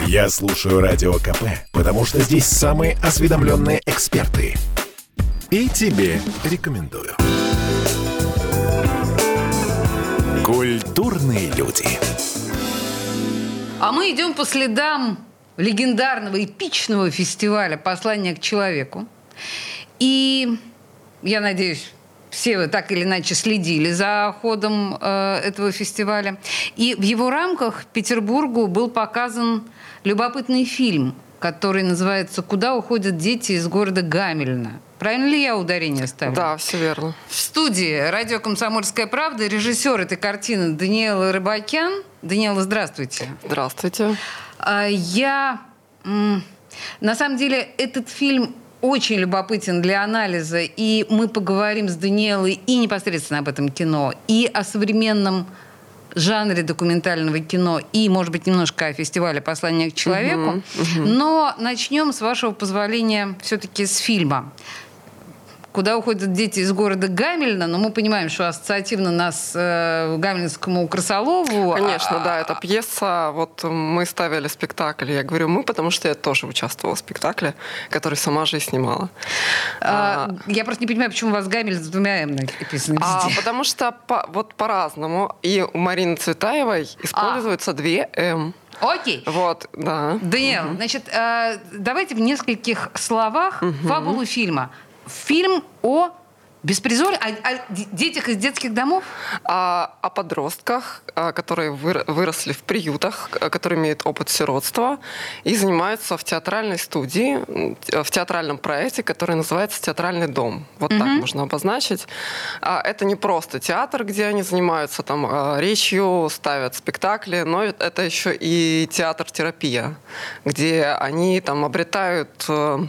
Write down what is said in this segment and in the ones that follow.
Я слушаю Радио КП, потому что здесь самые осведомленные эксперты. И тебе рекомендую. Культурные люди. А мы идем по следам легендарного эпичного фестиваля «Послание к человеку». И я надеюсь, все вы так или иначе следили за ходом э, этого фестиваля. И в его рамках Петербургу был показан любопытный фильм, который называется «Куда уходят дети из города Гамельна». Правильно ли я ударение ставлю? Да, все верно. В студии «Радио Комсомольская правда» режиссер этой картины Даниэла Рыбакян. Даниэла, здравствуйте. Здравствуйте. А, я... На самом деле, этот фильм очень любопытен для анализа, и мы поговорим с Даниэлой и непосредственно об этом кино, и о современном жанре документального кино и, может быть, немножко о фестивале «Послание к человеку». Uh-huh, uh-huh. Но начнем, с вашего позволения, все-таки с фильма куда уходят дети из города Гамельна, но мы понимаем, что ассоциативно нас э, Гамельнскому Красолову. Конечно, а, да, это пьеса. Вот мы ставили спектакль. Я говорю мы, потому что я тоже участвовала в спектакле, который сама же и снимала. А, а, я просто не понимаю, почему у вас Гамель с двумя М написано а, Потому что по, вот по-разному. И у Марины Цветаевой используются а. две М. Окей. Вот, да. Даниэл, угу. значит, э, давайте в нескольких словах угу. фабулу фильма фильм о Беспризоре? О, о детях из детских домов? О, о подростках, а, которые выросли в приютах, которые имеют опыт сиротства и занимаются в театральной студии, в театральном проекте, который называется «Театральный дом». Вот mm-hmm. так можно обозначить. А, это не просто театр, где они занимаются там а, речью, ставят спектакли, но это еще и театр-терапия, где они там обретают э,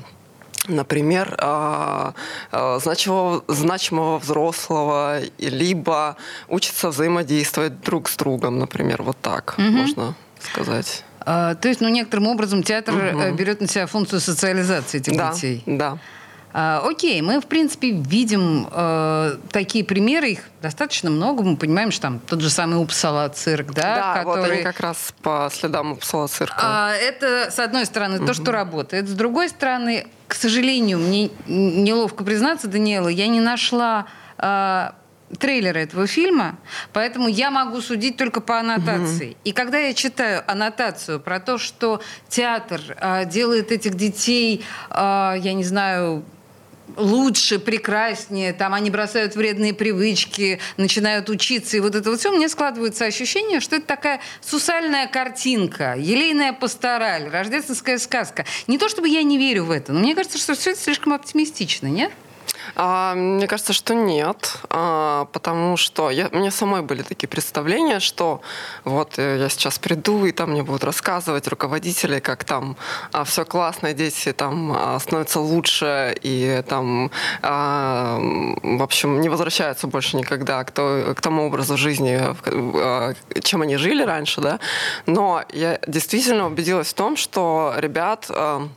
например, а, а, значимого, значимого взрослого, либо учатся взаимодействовать друг с другом, например, вот так угу. можно сказать. А, то есть, ну, некоторым образом театр угу. берет на себя функцию социализации этих да, детей. Да. А, окей, мы, в принципе, видим э, такие примеры, их достаточно много. Мы понимаем, что там тот же самый Упсала цирк, да? Да, который... вот они как раз по следам Упсала цирка. А, это, с одной стороны, угу. то, что работает. С другой стороны, к сожалению, мне неловко признаться, Даниэла, я не нашла... Э, трейлера этого фильма, поэтому я могу судить только по аннотации. Mm-hmm. И когда я читаю аннотацию про то, что театр э, делает этих детей, э, я не знаю, лучше, прекраснее, там они бросают вредные привычки, начинают учиться, и вот это вот все, мне складывается ощущение, что это такая сусальная картинка, елейная пастораль, рождественская сказка. Не то чтобы я не верю в это, но мне кажется, что все это слишком оптимистично, нет? А, мне кажется, что нет, а, потому что я, мне самой были такие представления, что вот э, я сейчас приду, и там мне будут рассказывать руководители, как там а, все классно, дети там а, становятся лучше, и там, а, в общем, не возвращаются больше никогда к, то, к тому образу жизни, а, чем они жили раньше, да. Но я действительно убедилась в том, что ребят... А,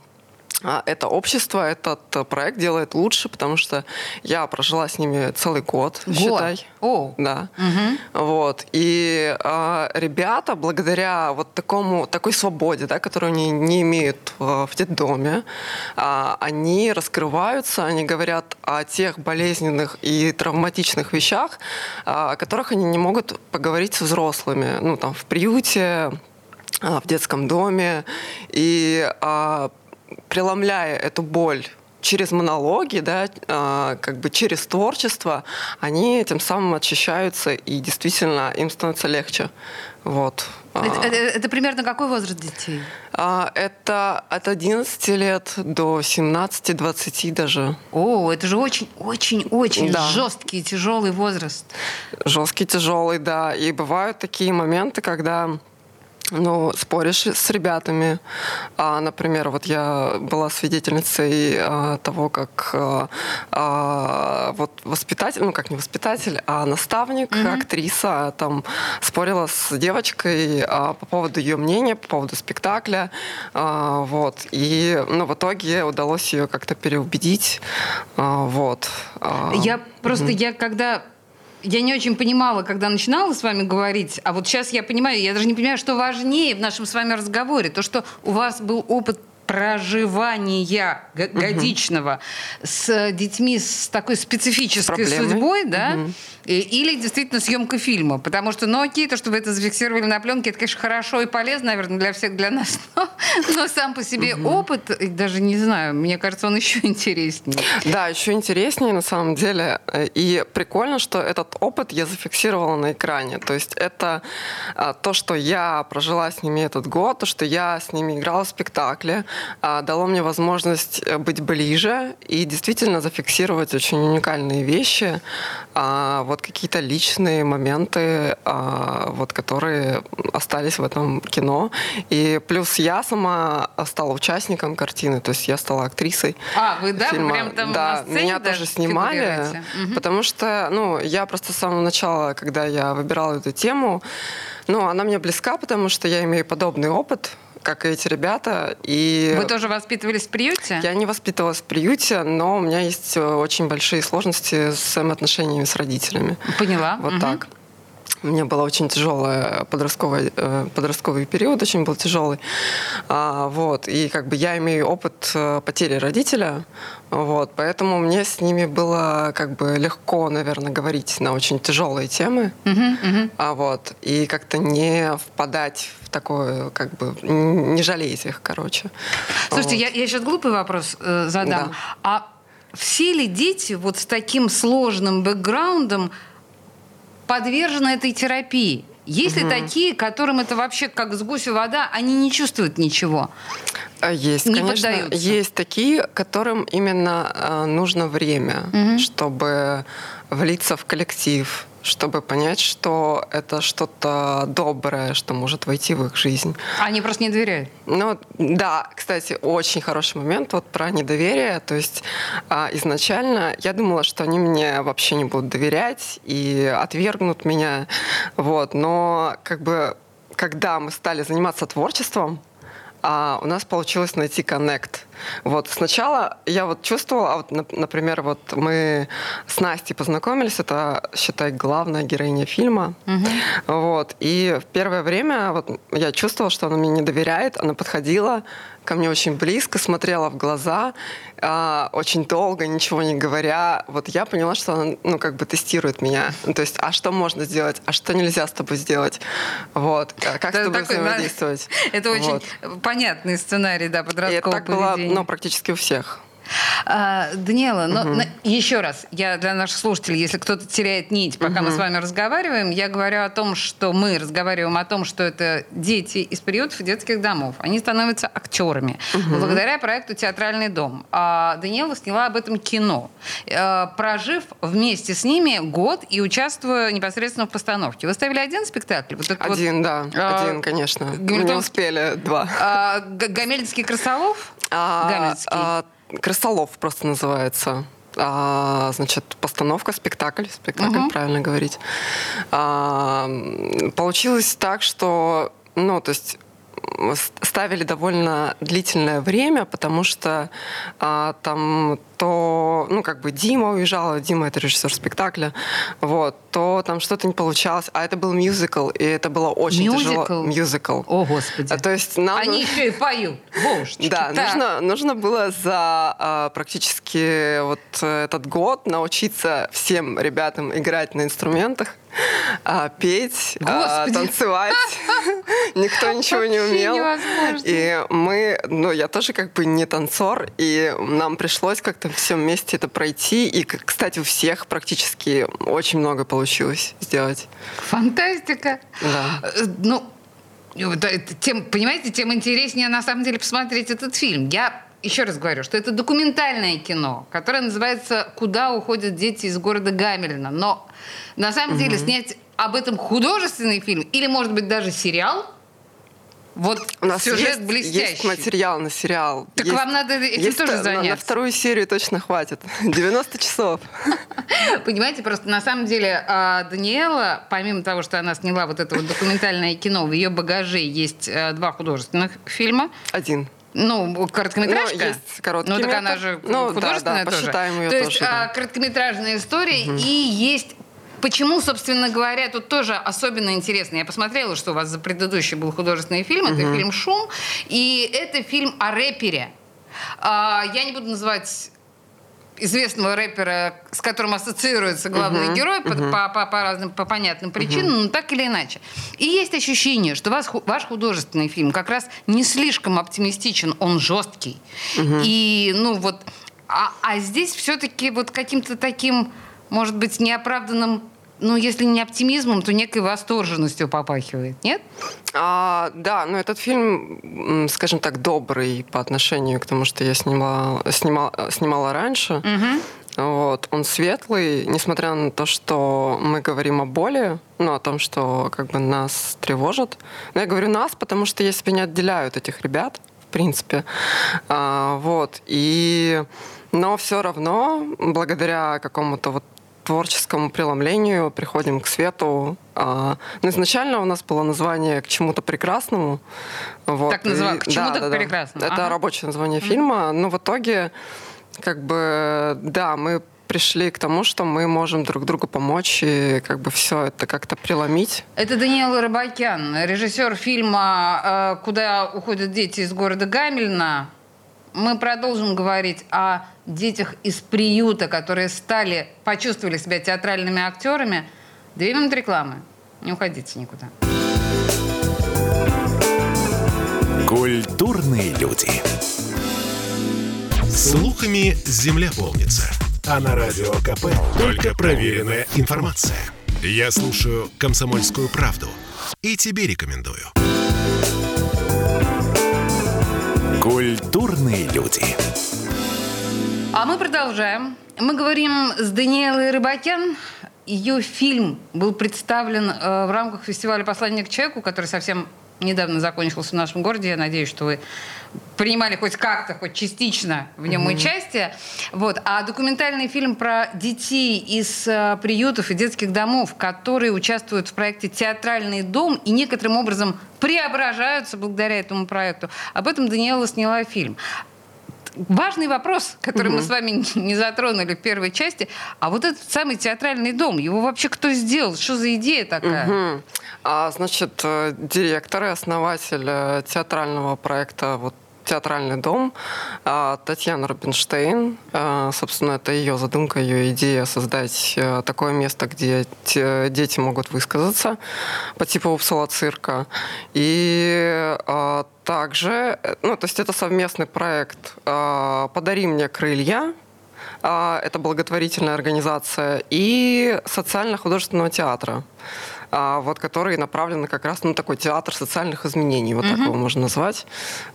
это общество, этот э, проект делает лучше, потому что я прожила с ними целый год, год. считай. О. Да. Угу. Вот. И а, ребята, благодаря вот такому, такой свободе, да, которую они не имеют в, в детдоме, а, они раскрываются, они говорят о тех болезненных и травматичных вещах, а, о которых они не могут поговорить с взрослыми. Ну, там, в приюте, а, в детском доме. И а, преломляя эту боль через монологи, да, э, как бы через творчество, они тем самым очищаются, и действительно им становится легче. Вот. Это, это, это примерно какой возраст детей? Это от 11 лет до 17-20 даже. О, это же очень-очень-очень да. жесткий, тяжелый возраст. Жесткий, тяжелый, да. И бывают такие моменты, когда ну, споришь с ребятами. А, например, вот я была свидетельницей а, того, как а, а, вот воспитатель, ну как не воспитатель, а наставник, mm-hmm. актриса там спорила с девочкой а, по поводу ее мнения, по поводу спектакля. А, вот. И ну, в итоге удалось ее как-то переубедить. А, вот. А, я просто, mm-hmm. я когда я не очень понимала, когда начинала с вами говорить, а вот сейчас я понимаю, я даже не понимаю, что важнее в нашем с вами разговоре. То, что у вас был опыт проживания годичного угу. с детьми с такой специфической с судьбой, да, угу. Или действительно съемка фильма. Потому что, ну окей, то, что вы это зафиксировали на пленке, это, конечно, хорошо и полезно, наверное, для всех, для нас. Но, но сам по себе угу. опыт, даже не знаю, мне кажется, он еще интереснее. Да, еще интереснее на самом деле. И прикольно, что этот опыт я зафиксировала на экране. То есть это а, то, что я прожила с ними этот год, то, что я с ними играла в спектакле, а, дало мне возможность э, быть ближе и действительно зафиксировать очень уникальные вещи, а, вот какие-то личные моменты, а, вот которые остались в этом кино. И плюс я сама стала участником картины, то есть я стала актрисой. А, вы да, фильма. прям там да, на сцене меня тоже снимали, угу. потому что, ну, я просто с самого начала, когда я выбирала эту тему, ну, она мне близка, потому что я имею подобный опыт как и эти ребята. И Вы тоже воспитывались в приюте? Я не воспитывалась в приюте, но у меня есть э, очень большие сложности с отношениями с родителями. Поняла. Вот угу. так. У меня был очень тяжелый подростковый, э, подростковый период, очень был тяжелый. А, вот, и как бы я имею опыт э, потери родителя, вот, поэтому мне с ними было как бы легко, наверное, говорить на очень тяжелые темы, uh-huh, uh-huh. А, вот, и как-то не впадать в такое, как бы, не жалеть их, короче. Слушайте, вот. я, я сейчас глупый вопрос э, задам. Да. А все ли дети вот с таким сложным бэкграундом подвержены этой терапии. Есть угу. ли такие, которым это вообще как с гусю вода, они не чувствуют ничего? А, есть, не конечно. Поддаются. Есть такие, которым именно э, нужно время, угу. чтобы влиться в коллектив, чтобы понять, что это что-то доброе, что может войти в их жизнь. Они просто не доверяют. Ну, да, кстати, очень хороший момент вот про недоверие. То есть а, изначально я думала, что они мне вообще не будут доверять и отвергнут меня. Вот. Но как бы когда мы стали заниматься творчеством, а у нас получилось найти коннект. Вот сначала я вот чувствовала, а вот, например, вот мы с Настей познакомились, это, считай, главная героиня фильма, угу. вот, и в первое время вот я чувствовала, что она мне не доверяет, она подходила, ко мне очень близко, смотрела в глаза, э, очень долго, ничего не говоря. Вот я поняла, что она, ну, как бы тестирует меня. Ну, то есть, а что можно сделать, а что нельзя с тобой сделать? Вот. А как это с тобой такой, взаимодействовать? Это очень вот. понятный сценарий, да, подросткового И так поведения. было, ну, практически у всех. А, Даниэла, но угу. на, еще раз, я для наших слушателей, если кто-то теряет нить, пока угу. мы с вами разговариваем, я говорю о том, что мы разговариваем о том, что это дети из приютов и детских домов. Они становятся актерами угу. благодаря проекту «Театральный дом». А Даниэла сняла об этом кино, а, прожив вместе с ними год и участвуя непосредственно в постановке. Вы ставили один спектакль? Вот один, вот, да, а, один, конечно. Мы не успели два. А, Гамельнский Красолов? А, Гамельский. А, Крысолов просто называется. А, значит, постановка, спектакль, спектакль, угу. правильно говорить. А, получилось так, что, ну, то есть ставили довольно длительное время, потому что а, там то, ну, как бы Дима уезжала, Дима — это режиссер спектакля, вот, то там что-то не получалось, а это был мюзикл, и это было очень мюзикл? тяжело. Мюзикл? О, Господи. А, то есть нам... Они еще и поют, божечки. Да, нужно, нужно было за а, практически вот этот год научиться всем ребятам играть на инструментах, а, петь, а, танцевать. Никто ничего не умел. И мы, ну, я тоже как бы не танцор, и нам пришлось как-то всем вместе это пройти. И, кстати, у всех практически очень много получилось сделать. Фантастика. Да. Э, ну, тем, понимаете, тем интереснее на самом деле посмотреть этот фильм. Я еще раз говорю, что это документальное кино, которое называется «Куда уходят дети из города Гамельна». Но на самом угу. деле снять об этом художественный фильм или, может быть, даже сериал – вот у нас сюжет есть, блестящий. Есть материал на сериал. Так есть, вам надо этим есть тоже заняться. На, на вторую серию точно хватит. 90 часов. Понимаете, просто на самом деле а, Даниэла, помимо того, что она сняла вот это вот документальное кино, в ее багаже есть э, два художественных фильма. Один. Ну, короткометражка. Ну, есть короткий Ну, так метр. она же ну, художественная да, да, тоже. Посчитаем ее То тоже, есть да. а, короткометражная история угу. и есть Почему, собственно говоря, тут тоже особенно интересно. Я посмотрела, что у вас за предыдущий был художественный фильм. Это угу. фильм «Шум». И это фильм о рэпере. А, я не буду называть известного рэпера, с которым ассоциируется главный uh-huh, герой uh-huh. По, по, по разным, по понятным причинам, uh-huh. но так или иначе. И есть ощущение, что вас, ваш художественный фильм как раз не слишком оптимистичен, он жесткий. Uh-huh. И, ну вот, а, а здесь все-таки вот каким-то таким, может быть, неоправданным ну, если не оптимизмом, то некой восторженностью попахивает, нет? А, да, но этот фильм, скажем так, добрый по отношению к тому, что я снимала, снимала, снимала раньше. Угу. Вот. Он светлый, несмотря на то, что мы говорим о боли, ну, о том, что как бы нас тревожит. Но я говорю нас, потому что я себя не отделяю от этих ребят, в принципе. А, вот. И... Но все равно, благодаря какому-то вот творческому преломлению приходим к свету. А, ну, изначально у нас было название «К чему-то прекрасному». Вот. Так называется «К чему-то да, да, прекрасному». Да. Это ага. рабочее название фильма. Но в итоге, как бы, да, мы пришли к тому, что мы можем друг другу помочь и как бы все это как-то преломить. Это Даниэл Рыбакян, режиссер фильма э, «Куда уходят дети из города Гамельна». Мы продолжим говорить о детях из приюта, которые стали, почувствовали себя театральными актерами. Две минуты рекламы. Не уходите никуда. Культурные люди. Слухами земля полнится. А на радио КП только проверенная информация. Я слушаю «Комсомольскую правду» и тебе рекомендую. Культурные люди. А мы продолжаем. Мы говорим с Даниэлой Рыбакян. Ее фильм был представлен э, в рамках фестиваля «Послание к человеку», который совсем недавно закончился в нашем городе. Я надеюсь, что вы принимали хоть как-то, хоть частично в нем mm-hmm. участие. Вот. А документальный фильм про детей из э, приютов и детских домов, которые участвуют в проекте «Театральный дом» и некоторым образом преображаются благодаря этому проекту. Об этом Даниэла сняла фильм важный вопрос, который угу. мы с вами не затронули в первой части. А вот этот самый театральный дом, его вообще кто сделал? Что за идея такая? Угу. А, значит, э, директор и основатель э, театрального проекта вот театральный дом. А, Татьяна Рубинштейн, а, собственно, это ее задумка, ее идея создать э, такое место, где дети могут высказаться по типу Упсала цирка. И а, также, ну, то есть это совместный проект «Подари мне крылья», это благотворительная организация, и социально-художественного театра. а, вот, который направлен как раз на такой театр социальных изменений, вот mm-hmm. так его можно назвать.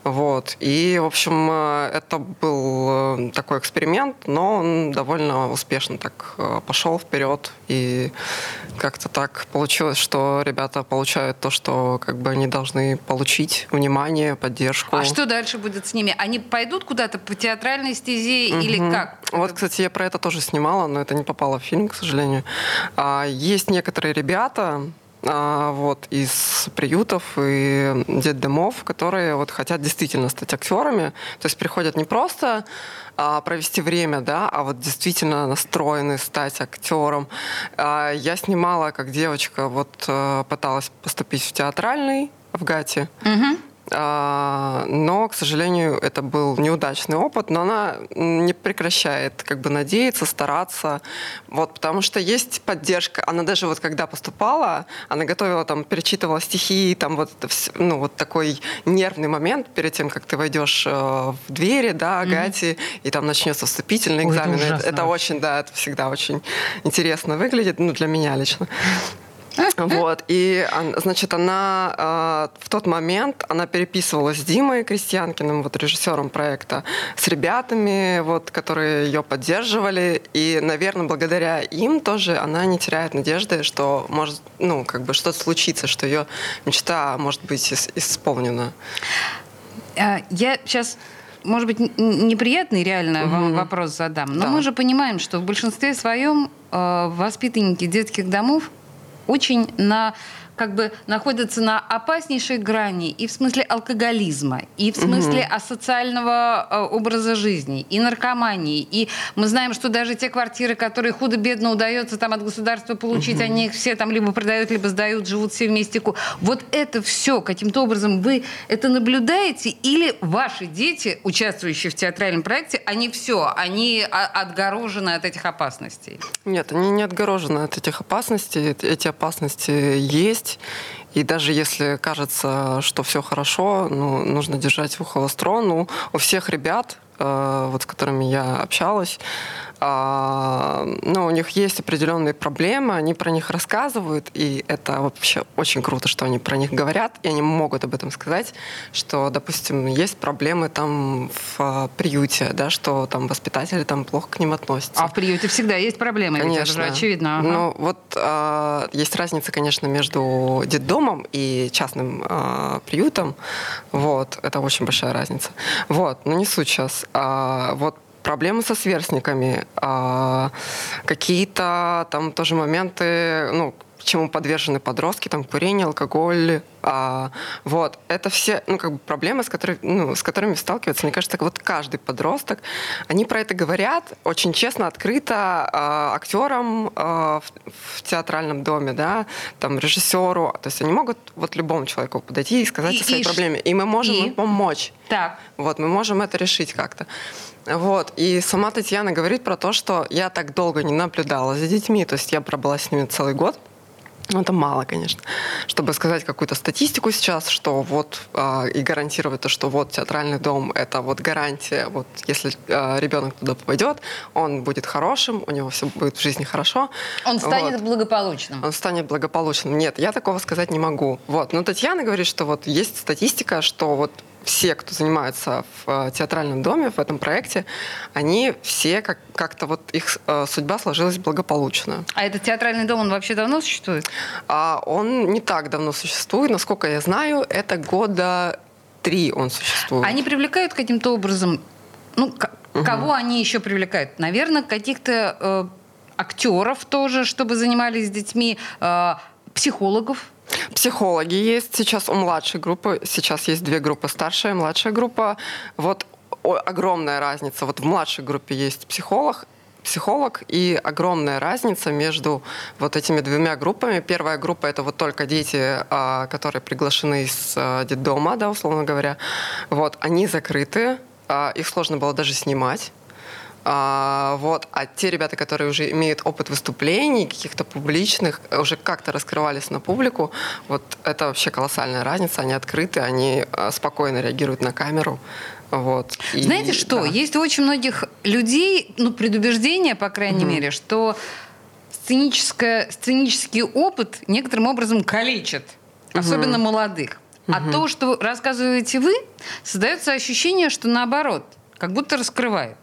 Вот. И, в общем, э, это был э, такой эксперимент, но он довольно успешно так э, пошел вперед. И как-то так получилось, что ребята получают то, что как бы они должны получить, внимание, поддержку. А что дальше будет с ними? Они пойдут куда-то по театральной стезе mm-hmm. или как? Вот, кстати, я про это тоже снимала, но это не попало в фильм, к сожалению. А, есть некоторые ребята, а, вот, из приютов и детдомов, которые вот хотят действительно стать актерами. То есть приходят не просто а, провести время, да, а вот действительно настроены стать актером. А, я снимала, как девочка вот а, пыталась поступить в театральный в ГАТе. Угу. А, но, к сожалению, это был неудачный опыт, но она не прекращает как бы надеяться, стараться, вот, потому что есть поддержка. Она даже вот когда поступала, она готовила там, перечитывала стихи, там вот, ну, вот такой нервный момент перед тем, как ты войдешь э, в двери, да, Агати, mm-hmm. и там начнется вступительный экзамен. Ой, это, это, это очень, да, это всегда очень интересно выглядит, ну, для меня лично. Вот, и, значит, она э, в тот момент, она переписывалась с Димой Крестьянкиным, вот режиссером проекта, с ребятами, вот, которые ее поддерживали, и, наверное, благодаря им тоже она не теряет надежды, что может, ну, как бы что-то случится, что ее мечта может быть исполнена. А, я сейчас может быть, неприятный реально угу. вам вопрос задам, но да. мы же понимаем, что в большинстве своем э, воспитанники детских домов очень на как бы находятся на опаснейшей грани и в смысле алкоголизма, и в смысле угу. асоциального э, образа жизни, и наркомании. И мы знаем, что даже те квартиры, которые худо-бедно удается там от государства получить, угу. они их все там либо продают, либо сдают, живут все вместе. Вот это все каким-то образом вы это наблюдаете или ваши дети, участвующие в театральном проекте, они все, они отгорожены от этих опасностей? Нет, они не отгорожены от этих опасностей. Эти опасности есть. И даже если кажется, что все хорошо, ну, нужно держать ухо востро. Ну, у всех ребят, э, вот с которыми я общалась, ну, у них есть определенные проблемы, они про них рассказывают, и это вообще очень круто, что они про них говорят, и они могут об этом сказать, что, допустим, есть проблемы там в а, приюте, да, что там воспитатели там плохо к ним относятся. А в приюте всегда есть проблемы, конечно. это же очевидно. Ага. Ну, вот а, есть разница, конечно, между детдомом и частным а, приютом, вот, это очень большая разница. Вот, но не суть сейчас. А, вот проблемы со сверстниками, а, какие-то там тоже моменты, ну, чему подвержены подростки, там курение, алкоголь, а, вот это все, ну как бы проблемы, с которыми, ну, с которыми сталкиваются, мне кажется, вот каждый подросток, они про это говорят очень честно, открыто а, актерам а, в, в театральном доме, да, там режиссеру, то есть они могут вот любому человеку подойти и сказать и, о своей и, проблеме, и мы можем и? помочь. Так. Вот мы можем это решить как-то. Вот. И сама Татьяна говорит про то, что я так долго не наблюдала за детьми, то есть я пробыла с ними целый год. Ну, это мало, конечно. Чтобы сказать какую-то статистику сейчас, что вот э, и гарантировать то, что вот театральный дом это вот гарантия, вот если э, ребенок туда попадет, он будет хорошим, у него все будет в жизни хорошо. Он станет вот. благополучным. Он станет благополучным. Нет, я такого сказать не могу. Вот. Но Татьяна говорит, что вот есть статистика, что вот все, кто занимается в э, театральном доме, в этом проекте, они все как- как-то вот их э, судьба сложилась благополучно. А этот театральный дом, он вообще давно существует? А он не так давно существует. Насколько я знаю, это года три он существует. Они привлекают каким-то образом, ну, к- угу. кого они еще привлекают? Наверное, каких-то э, актеров тоже, чтобы занимались с детьми, э, психологов, Психологи есть сейчас у младшей группы. Сейчас есть две группы, старшая и младшая группа. Вот огромная разница. Вот в младшей группе есть психолог, психолог и огромная разница между вот этими двумя группами. Первая группа это вот только дети, а, которые приглашены из а, детдома, да, условно говоря. Вот они закрыты, а, их сложно было даже снимать. А, вот. А те ребята, которые уже имеют опыт выступлений, каких-то публичных, уже как-то раскрывались на публику, вот это вообще колоссальная разница. Они открыты, они а, спокойно реагируют на камеру. Вот. И, Знаете что? Да. Есть у очень многих людей, ну, предубеждение, по крайней угу. мере, что сценическое, сценический опыт некоторым образом калечит, угу. особенно молодых. Угу. А то, что рассказываете вы, создается ощущение, что наоборот, как будто раскрывает.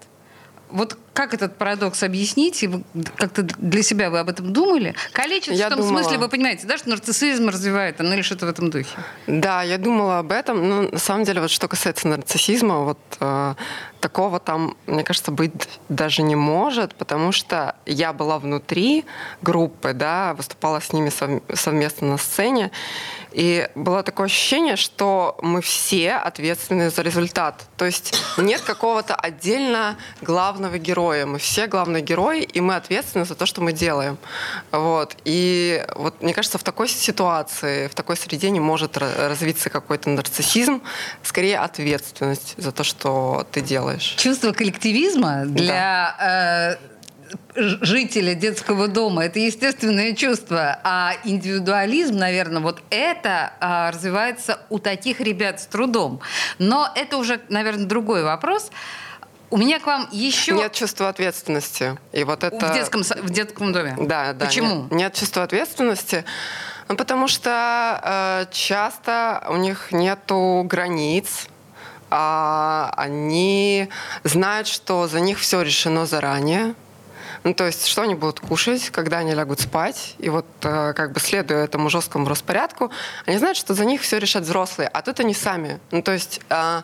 Вот как этот парадокс объяснить? И как-то для себя вы об этом думали? Калечит я в том думала... смысле, вы понимаете, да, что нарциссизм развивает, ну или что-то в этом духе? Да, я думала об этом. Но на самом деле, вот что касается нарциссизма, вот э, такого там, мне кажется, быть даже не может, потому что я была внутри группы, да, выступала с ними совместно на сцене, и было такое ощущение, что мы все ответственны за результат. То есть нет какого-то отдельно главного героя. Мы все главные герои, и мы ответственны за то, что мы делаем. Вот. И вот мне кажется, в такой ситуации, в такой среде не может развиться какой-то нарциссизм, скорее ответственность за то, что ты делаешь. Чувство коллективизма для да. э, жителя детского дома. Это естественное чувство. А индивидуализм, наверное, вот это а, развивается у таких ребят с трудом. Но это уже, наверное, другой вопрос. У меня к вам еще... Нет чувства ответственности. И вот это... В детском, в детском доме? Да, да. Почему? Нет, нет чувства ответственности. Ну, потому что э, часто у них нету границ, а они знают, что за них все решено заранее. Ну, то есть, что они будут кушать, когда они лягут спать. И вот, э, как бы следуя этому жесткому распорядку, они знают, что за них все решат взрослые, а тут они сами. Ну, то есть, э,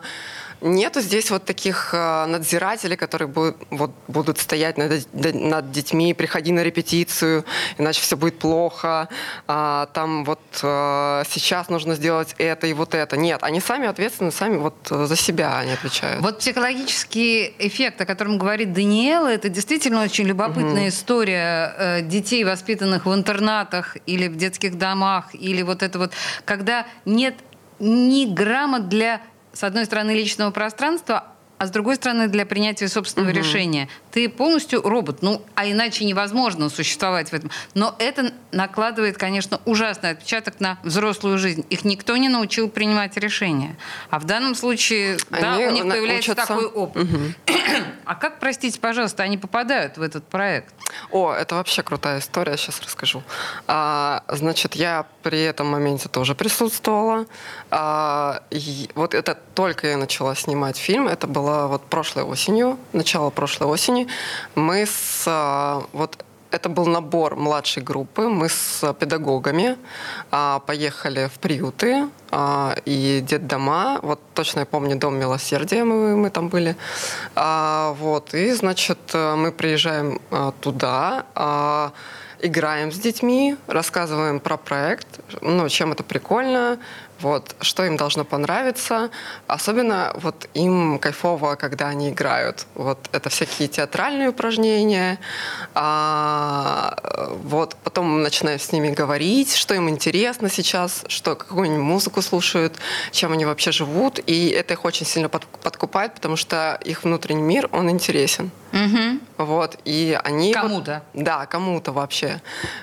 Нету здесь вот таких э, надзирателей, которые будут, вот, будут стоять над, над детьми, приходи на репетицию, иначе все будет плохо. А, там вот а, сейчас нужно сделать это и вот это. Нет, они сами ответственны, сами вот за себя они отвечают. Вот психологический эффект, о котором говорит Даниэла, это действительно очень любопытная угу. история э, детей, воспитанных в интернатах или в детских домах, или вот это вот, когда нет ни грамма для с одной стороны, личного пространства, а с другой стороны, для принятия собственного угу. решения. Ты полностью робот. Ну, а иначе невозможно существовать в этом. Но это накладывает, конечно, ужасный отпечаток на взрослую жизнь. Их никто не научил принимать решения. А в данном случае, они да, у них появляется учатся... такой опыт. Угу. А как, простите, пожалуйста, они попадают в этот проект? О, это вообще крутая история, сейчас расскажу. А, значит, я при этом моменте тоже присутствовала. А, и вот это только я начала снимать фильм, это было вот прошлой осенью, начало прошлой осени. Мы с а, вот это был набор младшей группы. Мы с педагогами а, поехали в приюты а, и детдома. Вот точно я помню Дом Милосердия, мы, мы там были. А, вот, и, значит, мы приезжаем а, туда. А, играем с детьми, рассказываем про проект, ну, чем это прикольно, вот, что им должно понравиться. Особенно вот им кайфово, когда они играют. Вот это всякие театральные упражнения. А, вот потом мы начинаем с ними говорить, что им интересно сейчас, что какую-нибудь музыку слушают, чем они вообще живут. И это их очень сильно под, подкупает, потому что их внутренний мир, он интересен. Угу. Вот, и они... Кому-то. Вот, да, кому-то вообще.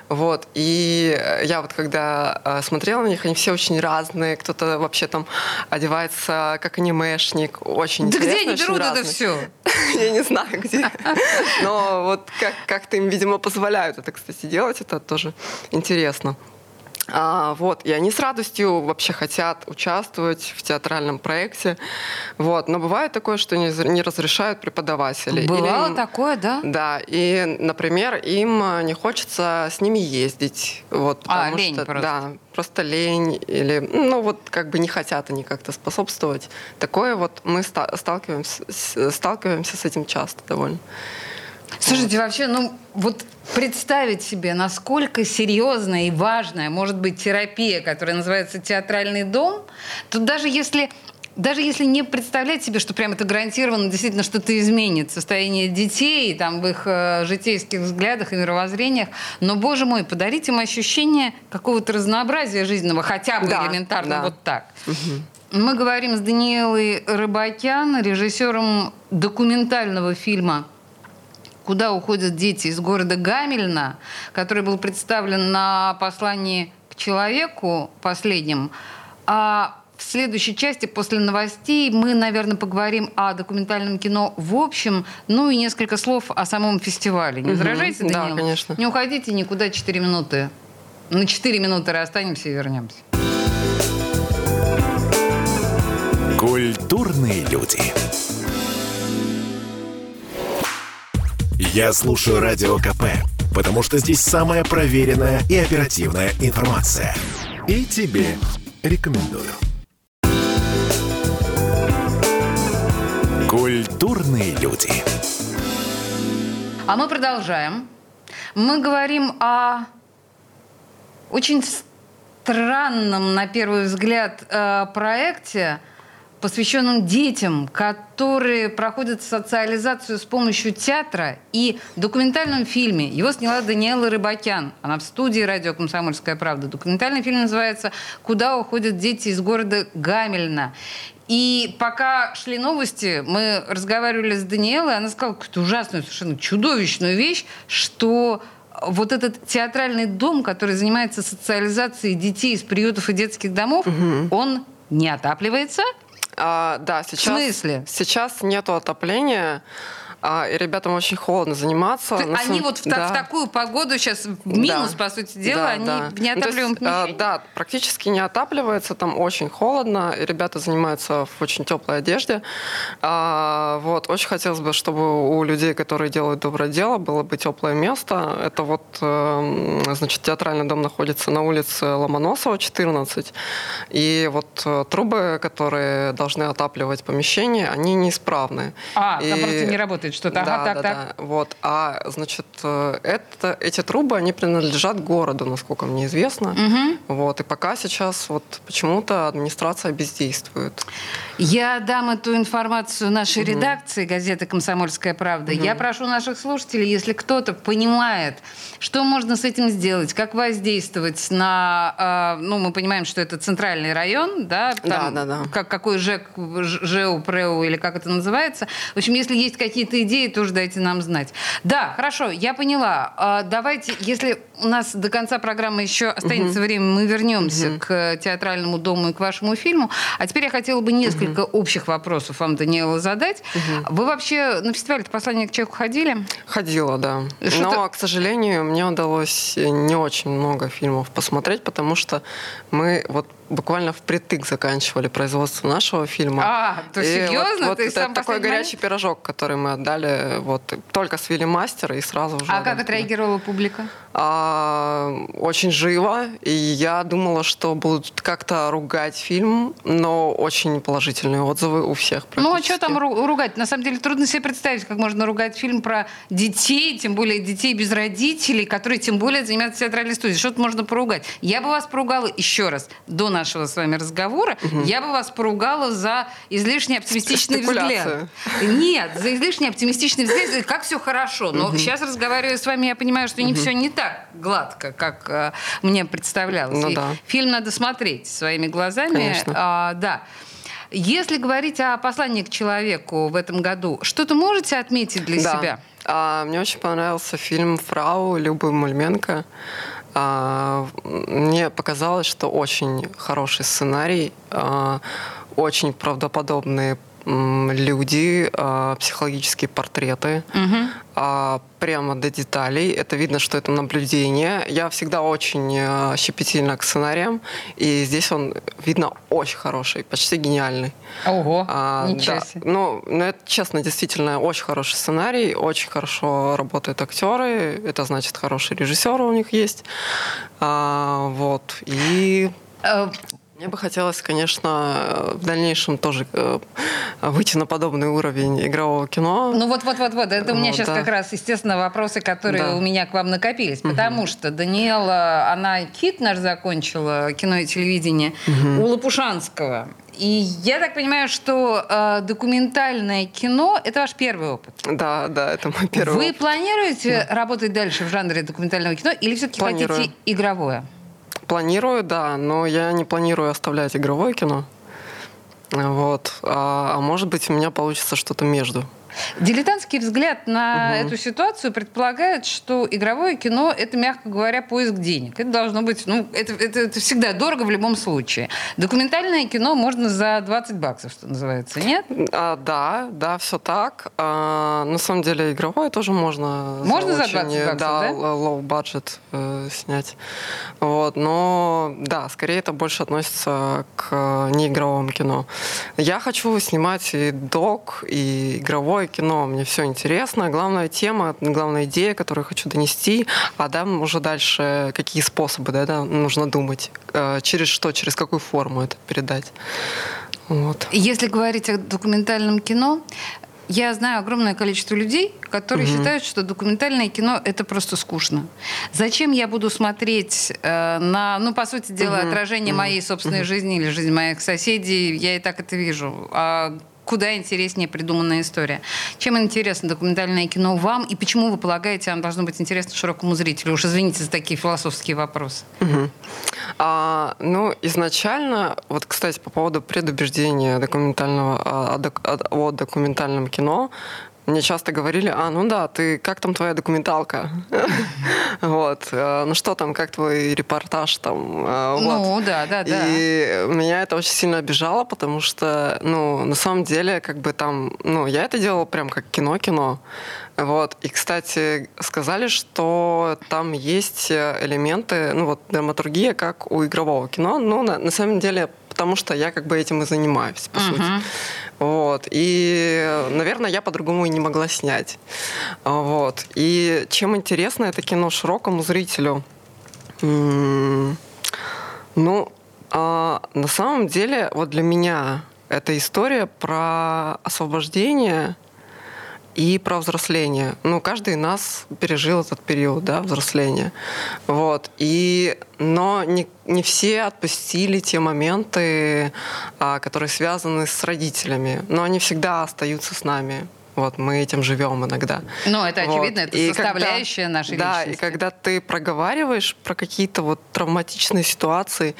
Вот, и я вот когда э, смотрела на них, они все очень разные. Кто-то вообще там одевается как анимешник. Очень да где они берут это все? Я не знаю, где. Но вот как-то им, видимо, позволяют это, кстати, делать. Это тоже интересно. А, вот, и они с радостью вообще хотят участвовать в театральном проекте. Вот, но бывает такое, что не, не разрешают преподаватели. Бывало Или, такое, да? Да, и, например, им не хочется с ними ездить. Вот, а, лень что, просто. Да, просто лень. Или, ну, вот как бы не хотят они как-то способствовать. Такое вот мы сталкиваемся, сталкиваемся с этим часто довольно. Слушайте, вообще, ну вот представить себе, насколько серьезная и важная может быть терапия, которая называется театральный дом, тут даже если даже если не представлять себе, что прям это гарантированно действительно что-то изменит, состояние детей, там, в их э, житейских взглядах и мировоззрениях, но, боже мой, подарить им ощущение какого-то разнообразия жизненного, хотя бы да, элементарно да. вот так. Угу. Мы говорим с Даниэлой Рыбакян, режиссером документального фильма куда уходят дети из города Гамельна, который был представлен на послании к человеку последнем. А в следующей части, после новостей, мы, наверное, поговорим о документальном кино в общем, ну и несколько слов о самом фестивале. Не возражаете, Данил? Да, конечно. Не уходите никуда 4 минуты. На 4 минуты расстанемся и вернемся. Культурные люди. Я слушаю Радио КП, потому что здесь самая проверенная и оперативная информация. И тебе рекомендую. Культурные люди. А мы продолжаем. Мы говорим о очень странном, на первый взгляд, э, проекте – посвященном детям, которые проходят социализацию с помощью театра и документальном фильме. Его сняла Даниэла Рыбакян. Она в студии радио «Комсомольская правда». Документальный фильм называется «Куда уходят дети из города Гамельна». И пока шли новости, мы разговаривали с Даниэлой, она сказала какую-то ужасную, совершенно чудовищную вещь, что вот этот театральный дом, который занимается социализацией детей из приютов и детских домов, угу. он не отапливается – а, да, сейчас, В смысле? Сейчас нету отопления. А, и ребятам очень холодно заниматься. Ты, они вот в, да. в такую погоду сейчас минус, да. по сути дела, да, они да. в неотапливаемом ну, есть, Да, практически не отапливается, там очень холодно, и ребята занимаются в очень теплой одежде. А, вот, очень хотелось бы, чтобы у людей, которые делают доброе дело, было бы теплое место. Это вот, э, значит, театральный дом находится на улице Ломоносова, 14. И вот э, трубы, которые должны отапливать помещение, они неисправны. А, и... просто не работает что-то. Ага, да, так, да, так. Да. Вот. А, значит, э, это, эти трубы, они принадлежат городу, насколько мне известно. Угу. Вот. И пока сейчас вот почему-то администрация бездействует. Я дам эту информацию нашей угу. редакции газеты «Комсомольская правда». Угу. Я прошу наших слушателей, если кто-то понимает, что можно с этим сделать, как воздействовать на... Э, ну, мы понимаем, что это центральный район, да? Там, да, да, да. Как, какой ЖЭК, ЖЭУ, ПРЭУ или как это называется. В общем, если есть какие-то идеи, тоже дайте нам знать. Да, хорошо, я поняла. А, давайте, если у нас до конца программы еще останется угу. время, мы вернемся угу. к театральному дому и к вашему фильму. А теперь я хотела бы несколько угу. общих вопросов вам, Даниэла, задать. Угу. Вы вообще на фестиваль «Послание к человеку» ходили? Ходила, да. Что Но, к сожалению, мне удалось не очень много фильмов посмотреть, потому что мы вот буквально впритык заканчивали производство нашего фильма. А, то и серьезно? Вот, вот это такой горячий пирожок, который мы отдали, вот только свели мастера и сразу уже. А как отреагировала публика? А, очень живо, и я думала, что будут как-то ругать фильм, но очень положительные отзывы у всех. Ну а что там ругать? На самом деле трудно себе представить, как можно ругать фильм про детей, тем более детей без родителей, которые тем более занимаются театральной студией. Что-то можно поругать. Я бы вас поругала еще раз до нашего с вами разговора. Угу. Я бы вас поругала за излишне оптимистичный взгляд. Нет, за излишне оптимистичный взгляд. Как все хорошо. Но угу. сейчас разговаривая с вами, я понимаю, что угу. не все не так так гладко, как э, мне представлялось. Ну, да. Фильм надо смотреть своими глазами. Конечно. А, да. Если говорить о послании к человеку в этом году, что-то можете отметить для да. себя? А, мне очень понравился фильм «Фрау» Любы Мульменко. А, мне показалось, что очень хороший сценарий, а, очень правдоподобные люди, а, психологические портреты, угу. прямо до деталей. Это видно, что это наблюдение. Я всегда очень а, щепетильна к сценариям, и здесь он, видно, очень хороший, почти гениальный. Ого, а, ничего да. себе. Ну, ну, это, честно, действительно очень хороший сценарий, очень хорошо работают актеры, это значит, хорошие режиссеры у них есть. А, вот, и... Э, мне бы хотелось, конечно, в дальнейшем тоже э, выйти на подобный уровень игрового кино. Ну вот, вот, вот, вот. Это у меня вот, сейчас да. как раз, естественно, вопросы, которые да. у меня к вам накопились. Потому угу. что Даниэла, она кит наш закончила, кино и телевидение, угу. у Лопушанского. И я так понимаю, что э, документальное кино это ваш первый опыт. Да, да, это мой первый. Вы опыт. планируете да. работать дальше в жанре документального кино или все-таки хотите игровое? Планирую, да, но я не планирую оставлять игровое кино. Вот. А, а может быть, у меня получится что-то между. Дилетантский взгляд на угу. эту ситуацию предполагает, что игровое кино – это, мягко говоря, поиск денег. Это должно быть, ну, это, это, это всегда дорого в любом случае. Документальное кино можно за 20 баксов, что называется, нет? А, да, да, все так. А, на самом деле игровое тоже можно Можно за, за 20 баксов, да? Да, low budget э, снять. Вот, но, да, скорее это больше относится к неигровому кино. Я хочу снимать и док, и игровой игровое кино, мне все интересно. Главная тема, главная идея, которую хочу донести, а там уже дальше какие способы да, да, нужно думать, э, через что, через какую форму это передать. Вот. Если говорить о документальном кино, я знаю огромное количество людей, которые угу. считают, что документальное кино это просто скучно. Зачем я буду смотреть э, на, ну, по сути дела, угу. отражение угу. моей собственной угу. жизни или жизни моих соседей? Я и так это вижу. А куда интереснее придуманная история. Чем интересно документальное кино вам и почему вы полагаете, оно должно быть интересно широкому зрителю? Уж извините за такие философские вопросы. Угу. А, ну, изначально, вот, кстати, по поводу предубеждения документального, о, о, о документальном кино, мне часто говорили, а, ну да, ты, как там твоя документалка? Вот. Э, ну что там, как твой репортаж там? Э, ну, да, да, да. И меня это очень сильно обижало, потому что, ну, на самом деле, как бы там, ну, я это делала прям как кино-кино. Вот. И, кстати, сказали, что там есть элементы, ну вот драматургия, как у игрового кино. Но на, на самом деле, потому что я как бы этим и занимаюсь, по uh-huh. сути. Вот. И, наверное, я по-другому и не могла снять. Вот. И чем интересно это кино широкому зрителю? Ну, а, на самом деле, вот для меня эта история про освобождение и про взросление. Ну, каждый из нас пережил этот период, да, взросления. Вот. И, но не, не все отпустили те моменты, а, которые связаны с родителями. Но они всегда остаются с нами. Вот мы этим живем иногда. Ну, это вот. очевидно, это и составляющая когда, нашей да, личности. Да, и когда ты проговариваешь про какие-то вот травматичные ситуации,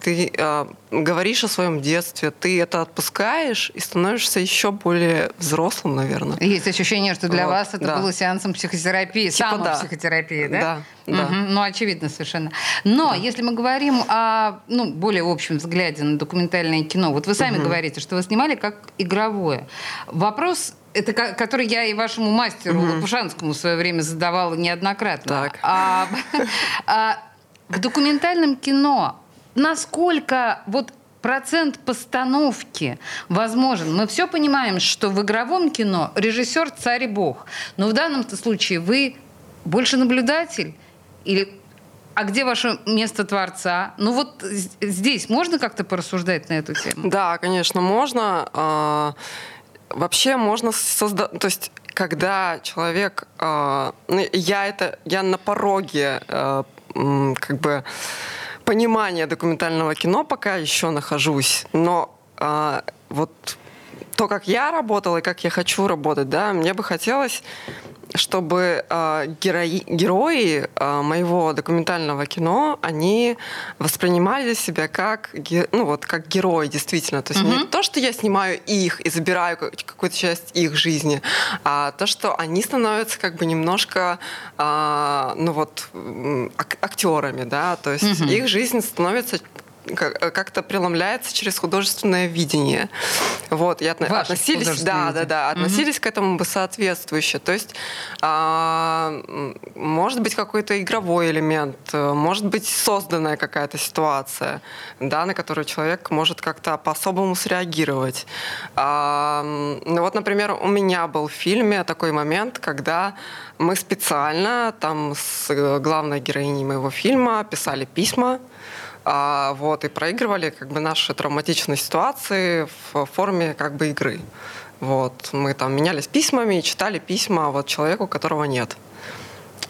ты э, говоришь о своем детстве, ты это отпускаешь и становишься еще более взрослым, наверное. Есть ощущение, что для вот, вас это да. было сеансом психотерапии, типа самопсихотерапии, да? Да. Да. Угу. Ну, очевидно совершенно. Но да. если мы говорим о ну, более общем взгляде на документальное кино, вот вы сами угу. говорите, что вы снимали как игровое. Вопрос это который я и вашему мастеру угу. Лопушанскому в свое время задавала неоднократно. Так. А, а, в документальном кино насколько вот процент постановки возможен. Мы все понимаем, что в игровом кино режиссер царь и бог. Но в данном случае вы больше наблюдатель или а где ваше место творца? Ну вот здесь можно как-то порассуждать на эту тему? Да, конечно, можно. А, вообще можно создать, то есть когда человек, а, ну, я это, я на пороге а, как бы понимания документального кино пока еще нахожусь, но а, вот то, как я работала и как я хочу работать, да, мне бы хотелось чтобы э, герои, герои э, моего документального кино, они воспринимали себя как, ну, вот, как герои, действительно. То есть mm-hmm. не то, что я снимаю их и забираю какую-то часть их жизни, а то, что они становятся как бы немножко, э, ну вот, актерами, да, то есть mm-hmm. их жизнь становится как-то преломляется через художественное видение. Вот, и отно- относились, да, да, да, относились угу. к этому бы соответствующе. То есть, а, может быть, какой-то игровой элемент, э, может быть, созданная какая-то ситуация, да, на которую человек может как-то по-особому среагировать. А, ну вот, например, у меня был в фильме такой момент, когда мы специально там с э, главной героиней моего фильма писали письма, вот, и проигрывали как бы наши травматичные ситуации в форме как бы игры. Вот, мы там менялись письмами и читали письма вот человеку, которого нет.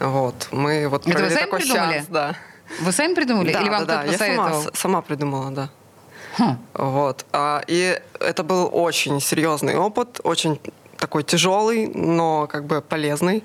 Вот, мы вот Это вы сами такой придумали? сеанс, да. Вы сами придумали? Да, Или вам да, да. Я сама, сама придумала, да. Хм. Вот. А, и это был очень серьезный опыт, очень такой тяжелый, но как бы полезный.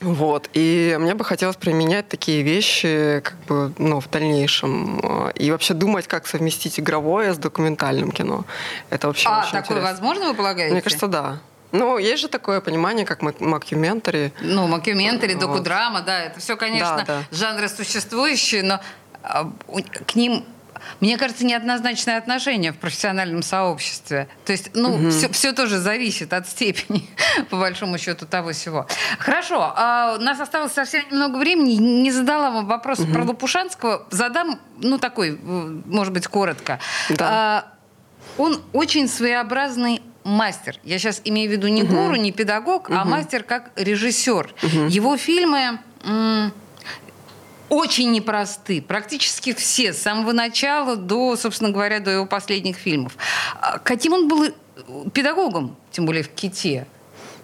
Вот. И мне бы хотелось применять такие вещи как бы, ну, в дальнейшем. И вообще думать, как совместить игровое с документальным кино. Это вообще а, очень такое интересно. возможно, вы полагаете? Мне кажется, да. Ну, есть же такое понимание, как макюментари. Ну, макюментари, вот. докудрама, да, это все, конечно, да, да. жанры существующие, но а, к ним мне кажется, неоднозначное отношение в профессиональном сообществе. То есть, ну, угу. все, все тоже зависит от степени, по большому счету, того всего. Хорошо, а, у нас осталось совсем немного времени. Не задала вам вопрос угу. про Лопушанского. Задам, ну, такой, может быть, коротко. Да. А, он очень своеобразный мастер. Я сейчас имею в виду не угу. гуру, не педагог, угу. а мастер как режиссер. Угу. Его фильмы очень непросты. Практически все, с самого начала до, собственно говоря, до его последних фильмов. А каким он был педагогом, тем более в Ките?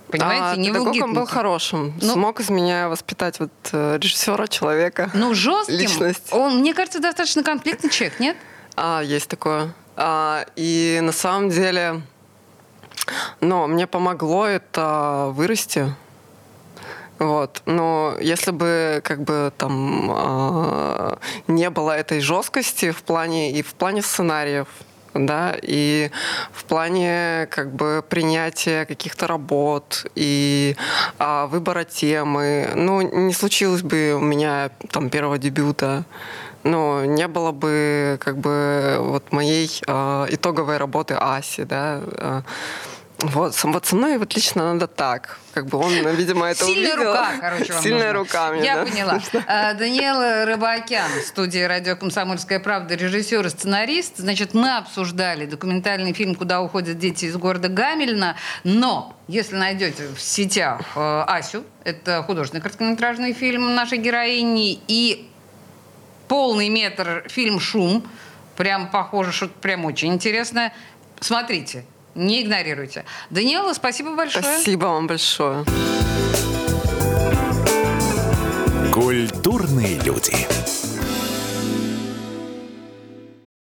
Понимаете, а, не педагогом был хорошим. Ну, Смог из меня воспитать вот э, режиссера, человека. Ну, жестким. Личность. Он, мне кажется, достаточно конфликтный человек, нет? А, есть такое. А, и на самом деле, но мне помогло это вырасти вот. Но если бы как бы там э, не было этой жесткости в плане и в плане сценариев, да, и в плане как бы принятия каких-то работ и а, выбора темы. Ну, не случилось бы у меня там первого дебюта ну, не было бы как бы вот моей э, итоговой работы Аси, да, э, вот, вот со мной вот лично надо так. Как бы он, видимо, это Сильная увидел. рука, короче, вам Сильная нужна. рука мне, Я да. поняла. А, Даниэла Рыбакян, студия «Радио Комсомольская правда», режиссер и сценарист. Значит, мы обсуждали документальный фильм «Куда уходят дети из города Гамельна», но если найдете в сетях э, Асю, это художественный короткометражный фильм нашей героини, и полный метр фильм «Шум», прям похоже, что прям очень интересное. Смотрите, не игнорируйте. Даниэла, спасибо большое. Спасибо вам большое. Культурные люди.